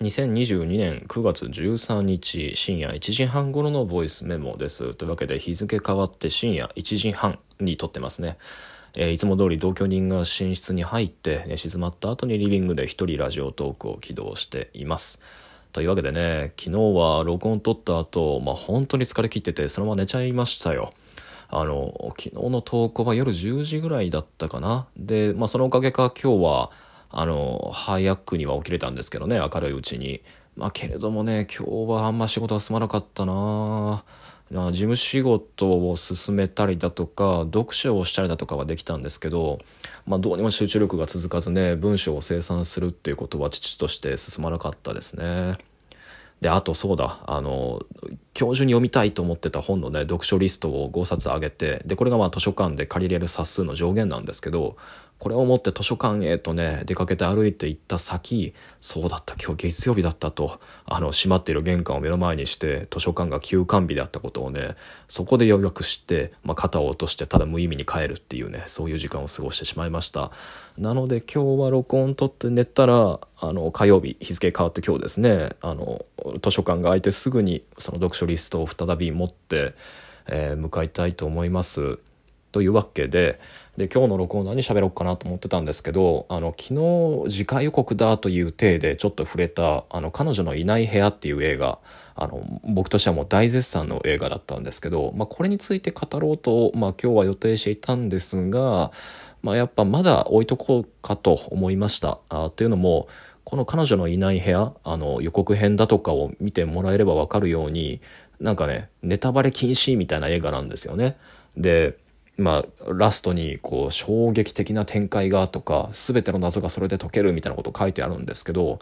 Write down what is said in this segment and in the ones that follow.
2022年9月13日深夜1時半頃のボイスメモです。というわけで日付変わって深夜1時半に撮ってますね。えー、いつも通り同居人が寝室に入って、ね、静まった後にリビングで一人ラジオトークを起動しています。というわけでね、昨日は録音撮った後、まあ本当に疲れ切っててそのまま寝ちゃいましたよ。あの、昨日の投稿は夜10時ぐらいだったかな。で、まあそのおかげか今日は、あの早くには起きれたんですけどね明るいうちにまあけれどもね今日はあんま仕事が進まなかったな事務仕事を進めたりだとか読書をしたりだとかはできたんですけど、まあ、どうにも集中力が続かずね文章を生産するっていうことは父として進まなかったですね。であとそうだあの今日中に読みたいと思ってた本のね読書リストを5冊上げてでこれがまあ図書館で借りれる冊数の上限なんですけどこれを持って図書館へとね出かけて歩いて行った先そうだった今日月曜日だったとあの閉まっている玄関を目の前にして図書館が休館日であったことをねそこでようやく知って、まあ、肩を落としてただ無意味に帰るっていうねそういう時間を過ごしてしまいましたなので今日は録音取って寝たらあの火曜日日付変わって今日ですねあの図書館が開いてすぐにその読書リストを再び持って、えー、向かいたいと思います。というわけでで今日の録音何喋ろうかなと思ってたんですけどあの昨日次回予告だという体でちょっと触れた「あの彼女のいない部屋」っていう映画あの僕としてはもう大絶賛の映画だったんですけど、まあ、これについて語ろうと、まあ、今日は予定していたんですが、まあ、やっぱまだ置いとこうかと思いました。あっていうのもこの彼女のいない部屋あの予告編だとかを見てもらえれば分かるようになんかねネタバレ禁止みたいな映画なんですよね。でまあ、ラストにこう衝撃的な展開がとか全ての謎がそれで解けるみたいなこと書いてあるんですけど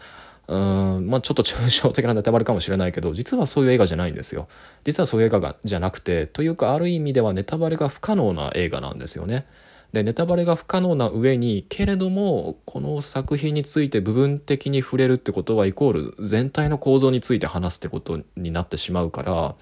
うんまあちょっと抽象的なネタバレかもしれないけど実はそういう映画じゃないんですよ。実はそういう映画がじゃなくてというかある意味ではネタバレが不可能な映画なんですよね。でネタバレが不可能な上にけれどもこの作品について部分的に触れるってことはイコール全体の構造について話すってことになってしまうから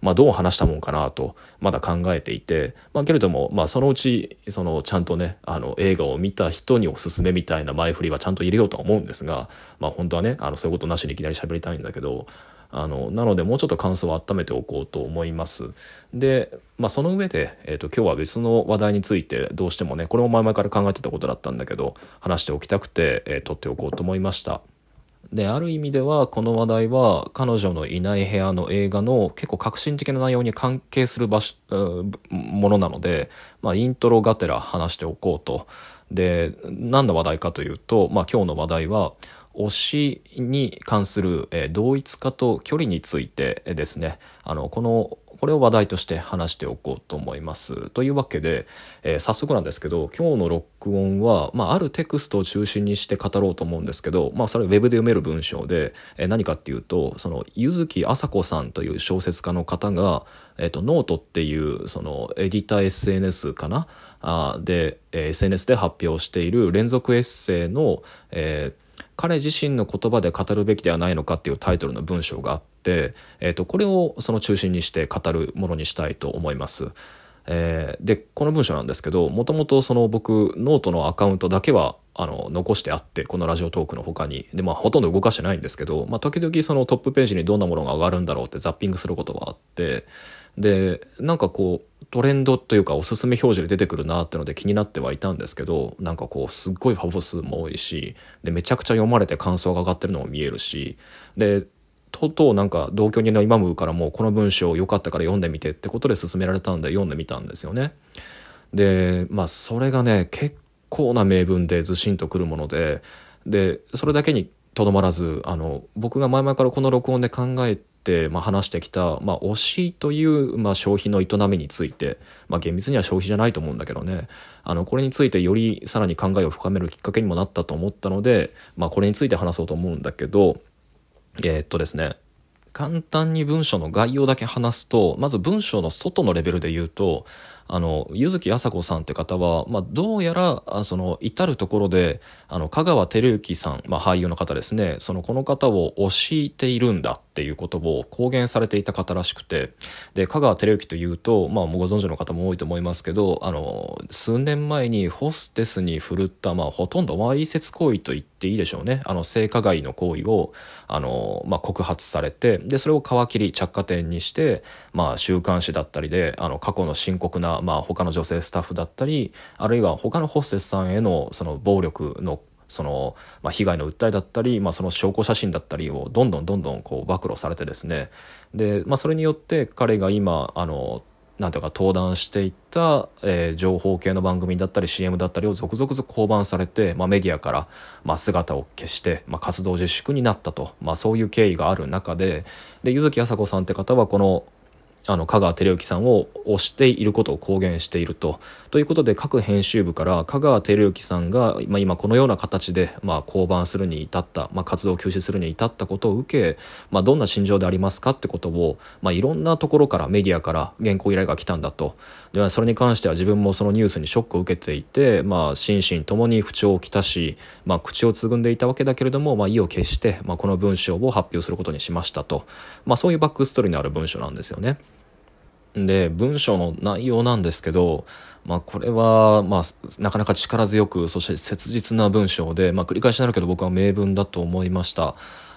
まあ、どう話したもんかなとまだ考えていて、まあ、けれども、まあ、そのうちそのちゃんとねあの映画を見た人におすすめみたいな前振りはちゃんと入れようとは思うんですが、まあ、本当はねあのそういうことなしにいきなり喋りたいんだけどあのなのでもうちょっと感想を温めておこうと思いますで、まあ、その上で、えーと、今日は別の話題についてどうしてもねこれも前々から考えてたことだったんだけど話しておきたくて、えー、撮っておこうと思いました。である意味ではこの話題は彼女のいない部屋の映画の結構革新的な内容に関係する場所ものなので、まあ、イントロがてら話しておこうと。で何の話題かというと、まあ、今日の話題は推しに関する、同一化と距離についてですねあのこのこれを話題として話しておこうと思います。というわけで、えー、早速なんですけど今日の録音は、まあ、あるテクストを中心にして語ろうと思うんですけど、まあ、それはウェブで読める文章で、えー、何かっていうとその柚木麻子さんという小説家の方が、えーと、ノートっていうそのエディター SNS かな？あで、えー、SNS で発表している連続エッセイの、えー彼自身の言葉で語るべきではないのかっていうタイトルの文章があって、えー、とこれをその中心にして語るものにしたいと思います。えー、でこの文章なんですけどもともとその僕ノートのアカウントだけはあの残してあってこの Radiotalk の他にでまあほとんど動かしてないんですけど、まあ、時々そのトップページにどんなものが上がるんだろうってザッピングすることがあってでなんかこうトレンドというかおすすめ表示で出てくるなってので気になってはいたんですけどなんかこうすっごいファボ数も多いしでめちゃくちゃ読まれて感想が上がってるのも見えるしでとうとうなんか同居人のイマムからもこの文章良かったから読んでみてってことで勧められたんで読んでみたんですよね。でまあそれがね結構な名文でずしんとくるものででそれだけにとどまらずあの僕が前々からこの録音で考えて、まあ、話してきた、まあ、推しという、まあ、消費の営みについて、まあ、厳密には消費じゃないと思うんだけどねあのこれについてよりさらに考えを深めるきっかけにもなったと思ったので、まあ、これについて話そうと思うんだけどえー、っとですね簡単に文章の概要だけ話すとまず文章の外のレベルで言うとあの柚木麻子さんって方は、まあ、どうやらあその至る所であの香川照之さん、まあ、俳優の方ですね。そのこの方を推しているんだっていうことを公言されていた方らしくて。で香川照之というと、まあ、ご存知の方も多いと思いますけどあの数年前にホステスに振るった、まあ、ほとんどわいせつ行為と言っていいでしょうね。あの性加害の行為をあの、まあ、告発されてでそれを皮切り着火点にして、まあ、週刊誌だったりであの過去の深刻な、まあ、他の女性スタッフだったりあるいは他のホステスさんへのその暴力のその、まあ、被害の訴えだったり、まあ、その証拠写真だったりをどんどんどんどんこう暴露されてですね。で、まあ、それによって彼が今あのなんていうか登壇していった、えー、情報系の番組だったり CM だったりを続々と降板されて、まあ、メディアから、まあ、姿を消して、まあ、活動自粛になったと、まあ、そういう経緯がある中でで柚木麻子さんって方はこのあの香川照之さんを推していることを公言していると。ということで各編集部から香川照之さんが、まあ、今このような形で、まあ、降板するに至った、まあ、活動を休止するに至ったことを受け、まあ、どんな心情でありますかってことを、まあ、いろんなところからメディアから原稿依頼が来たんだと。でそれに関しては自分もそのニュースにショックを受けていて、まあ、心身ともに不調をきたし、まあ、口をつぐんでいたわけだけれども、まあ、意を決して、まあ、この文章を発表することにしましたと。まあ、そういうバックストーリーのある文章なんですよね。で文章の内容なんですけど、まあ、これは、まあ、なかなか力強くそして切実な文章で、まあ、繰り返しになるけど僕は名文だと思いました。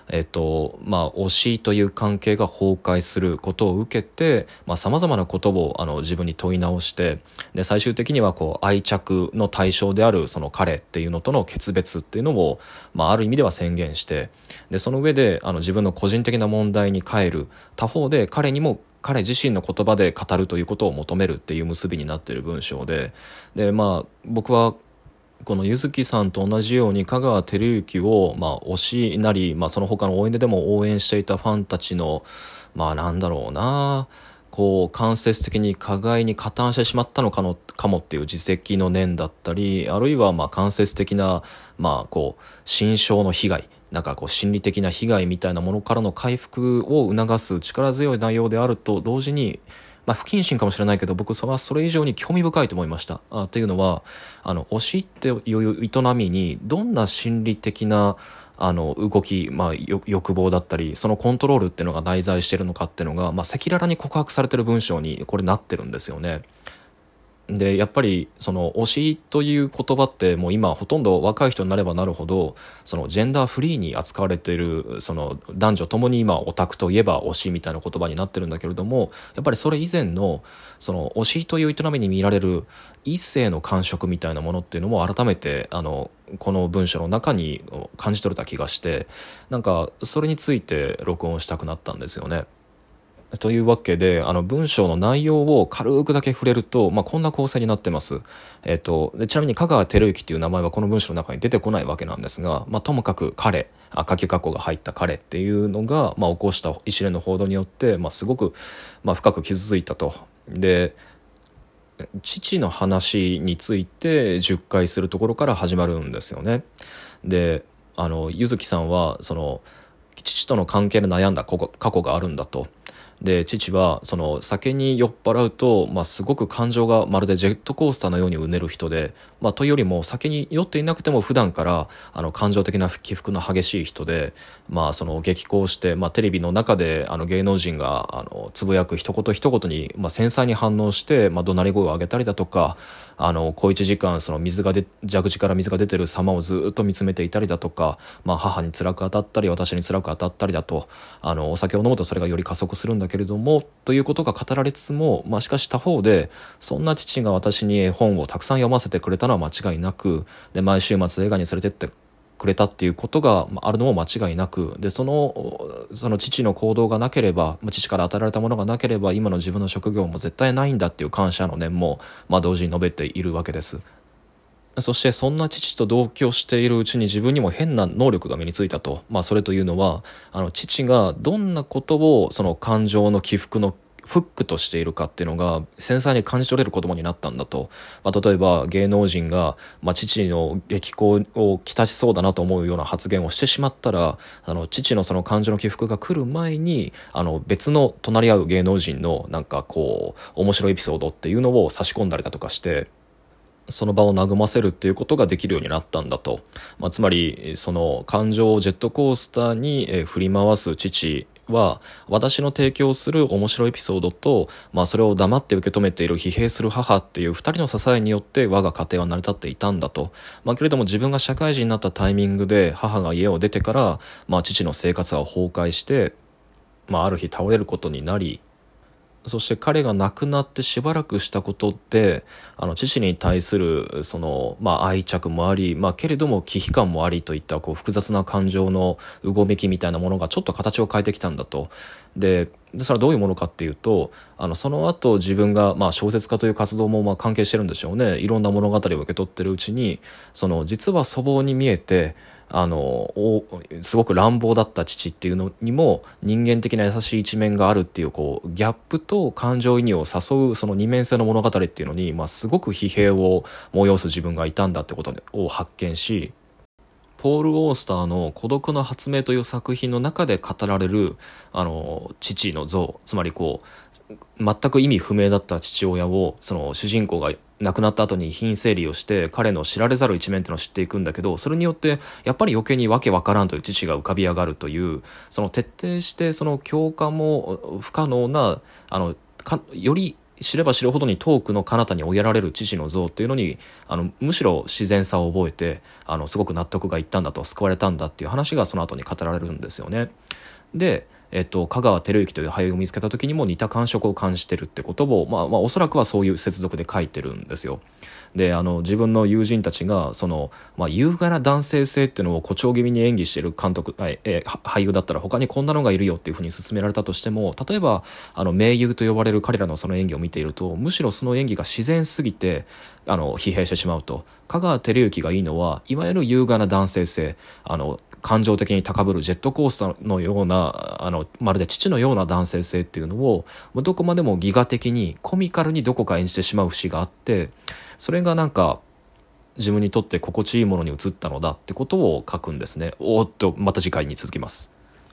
えっとまあ、推しという関係が崩壊することを受けてさまざ、まなことをあの自分に問い直してで最終的にはこう愛着の対象であるその彼っていうのとの決別っていうのを、まあ、ある意味では宣言してでその上であの自分の個人的な問題に変える他方で彼にも彼自身の言葉で語るということを求めるっていう結びになっている文章ででまあ僕はこの柚木さんと同じように香川照之を、まあ、推しなり、まあ、その他の応援ででも応援していたファンたちのまあなんだろうなこう間接的に加害に加担してしまったのかのかもっていう自責の念だったりあるいはまあ間接的な、まあ、こう心象の被害なんかこう心理的な被害みたいなものからの回復を促す力強い内容であると同時に、まあ、不謹慎かもしれないけど僕はそれ以上に興味深いと思いました。あっていうのはあの推しっていう営みにどんな心理的なあの動き、まあ、欲望だったりそのコントロールっていうのが内在してるのかっていうのが、まあ、赤裸々に告白されてる文章にこれなってるんですよね。でやっぱりその推しという言葉ってもう今ほとんど若い人になればなるほどそのジェンダーフリーに扱われているその男女ともに今オタクといえば推しみたいな言葉になってるんだけれどもやっぱりそれ以前のその推しという営みに見られる一性の感触みたいなものっていうのも改めてあのこの文章の中に感じ取れた気がしてなんかそれについて録音したくなったんですよね。というわけで、あの文章の内容を軽くだけ触れると、まあ、こんな構成になってます。えっ、と、ちなみに香川照之っていう名前はこの文章の中に出てこないわけなんですが、まあ、ともかく彼、あ、書き括弧が入った彼っていうのが、まあ、起こした一連の報道によって、まあ、すごく、まあ、深く傷ついたと。で、父の話について10回するところから始まるんですよね。で、あの、柚木さんは、その、父との関係で悩んだ過去があるんだと。で父はその酒に酔っ払うと、まあ、すごく感情がまるでジェットコースターのようにうねる人で、まあ、というよりも酒に酔っていなくても普段からあの感情的な起伏の激しい人で、まあ、その激高して、まあ、テレビの中であの芸能人があのつぶやく一言一言に、まあ、繊細に反応して、まあ、怒鳴り声を上げたりだとかあの小一時間その水がで蛇口から水が出てる様をずっと見つめていたりだとか、まあ、母に辛く当たったり私に辛く当たったりだとあのお酒を飲むとそれがより加速するんだけれどもということが語られつつも、まあ、しかし他方でそんな父が私に絵本をたくさん読ませてくれたのは間違いなくで毎週末映画に連れてってくれたっていうことがあるのも間違いなくでそのその父の行動がなければ父から与えられたものがなければ今の自分の職業も絶対ないんだっていう感謝の念も、まあ、同時に述べているわけです。そしてそんな父と同居しているうちに自分にも変な能力が身についたと。まあそれというのは、あの父がどんなことをその感情の起伏のフックとしているかっていうのが繊細に感じ取れる子供になったんだと、まあ、例えば芸能人が、まあ、父の激高をきたしそうだなと思うような発言をしてしまったらあの父のその感情の起伏が来る前にあの別の隣り合う芸能人のなんかこう面白いエピソードっていうのを差し込んだりだとかしてその場を和ませるっていうことができるようになったんだと、まあ、つまりその感情をジェットコースターに振り回す父は私の提供する面白いエピソードと、まあ、それを黙って受け止めている疲弊する母っていう2人の支えによって我が家庭は成り立っていたんだと、まあ、けれども自分が社会人になったタイミングで母が家を出てから、まあ、父の生活は崩壊して、まあ、ある日倒れることになりそして彼が亡くなってしばらくしたことであの父に対するその、まあ、愛着もあり、まあ、けれども危機感もありといったこう複雑な感情のうごめきみたいなものがちょっと形を変えてきたんだと。でそれはどういうものかっていうとあのその後自分が、まあ、小説家という活動もまあ関係してるんでしょうねいろんな物語を受け取ってるうちにその実は祖母に見えてあのすごく乱暴だった父っていうのにも人間的な優しい一面があるっていうこうギャップと感情移入を誘うその二面性の物語っていうのに、まあ、すごく疲弊を催す自分がいたんだってことを発見しポール・オースターの「孤独の発明」という作品の中で語られるあの父の像つまりこう全く意味不明だった父親をその主人公が亡くなった後に遺品整理をして彼の知られざる一面っていうのを知っていくんだけどそれによってやっぱり余計にわけわからんという父が浮かび上がるというその徹底してその共感も不可能なあのより知れば知るほどに遠くの彼方に追いやられる父の像っていうのにあのむしろ自然さを覚えてあのすごく納得がいったんだと救われたんだっていう話がその後に語られるんですよね。でえっと、香川照之という俳優を見つけた時にも似た感触を感じてるってことを、まあ、まあおそらくはそういう接続で書いてるんですよ。であの自分の友人たちがその、まあ、優雅な男性性っていうのを誇張気味に演技してる監督、ええ俳優だったら他にこんなのがいるよっていうふうに勧められたとしても例えばあの名優と呼ばれる彼らのその演技を見ているとむしろその演技が自然すぎてあの疲弊してしまうと香川照之がいいのはいわゆる優雅な男性性あの感情的に高ぶるジェットコースターのようなあのまるで父のような男性性っていうのをどこまでもギガ的にコミカルにどこか演じてしまう節があってそれがなんか自分にとって心地いいものに移ったのだってことを書くんですねおっとまた次回に続きます。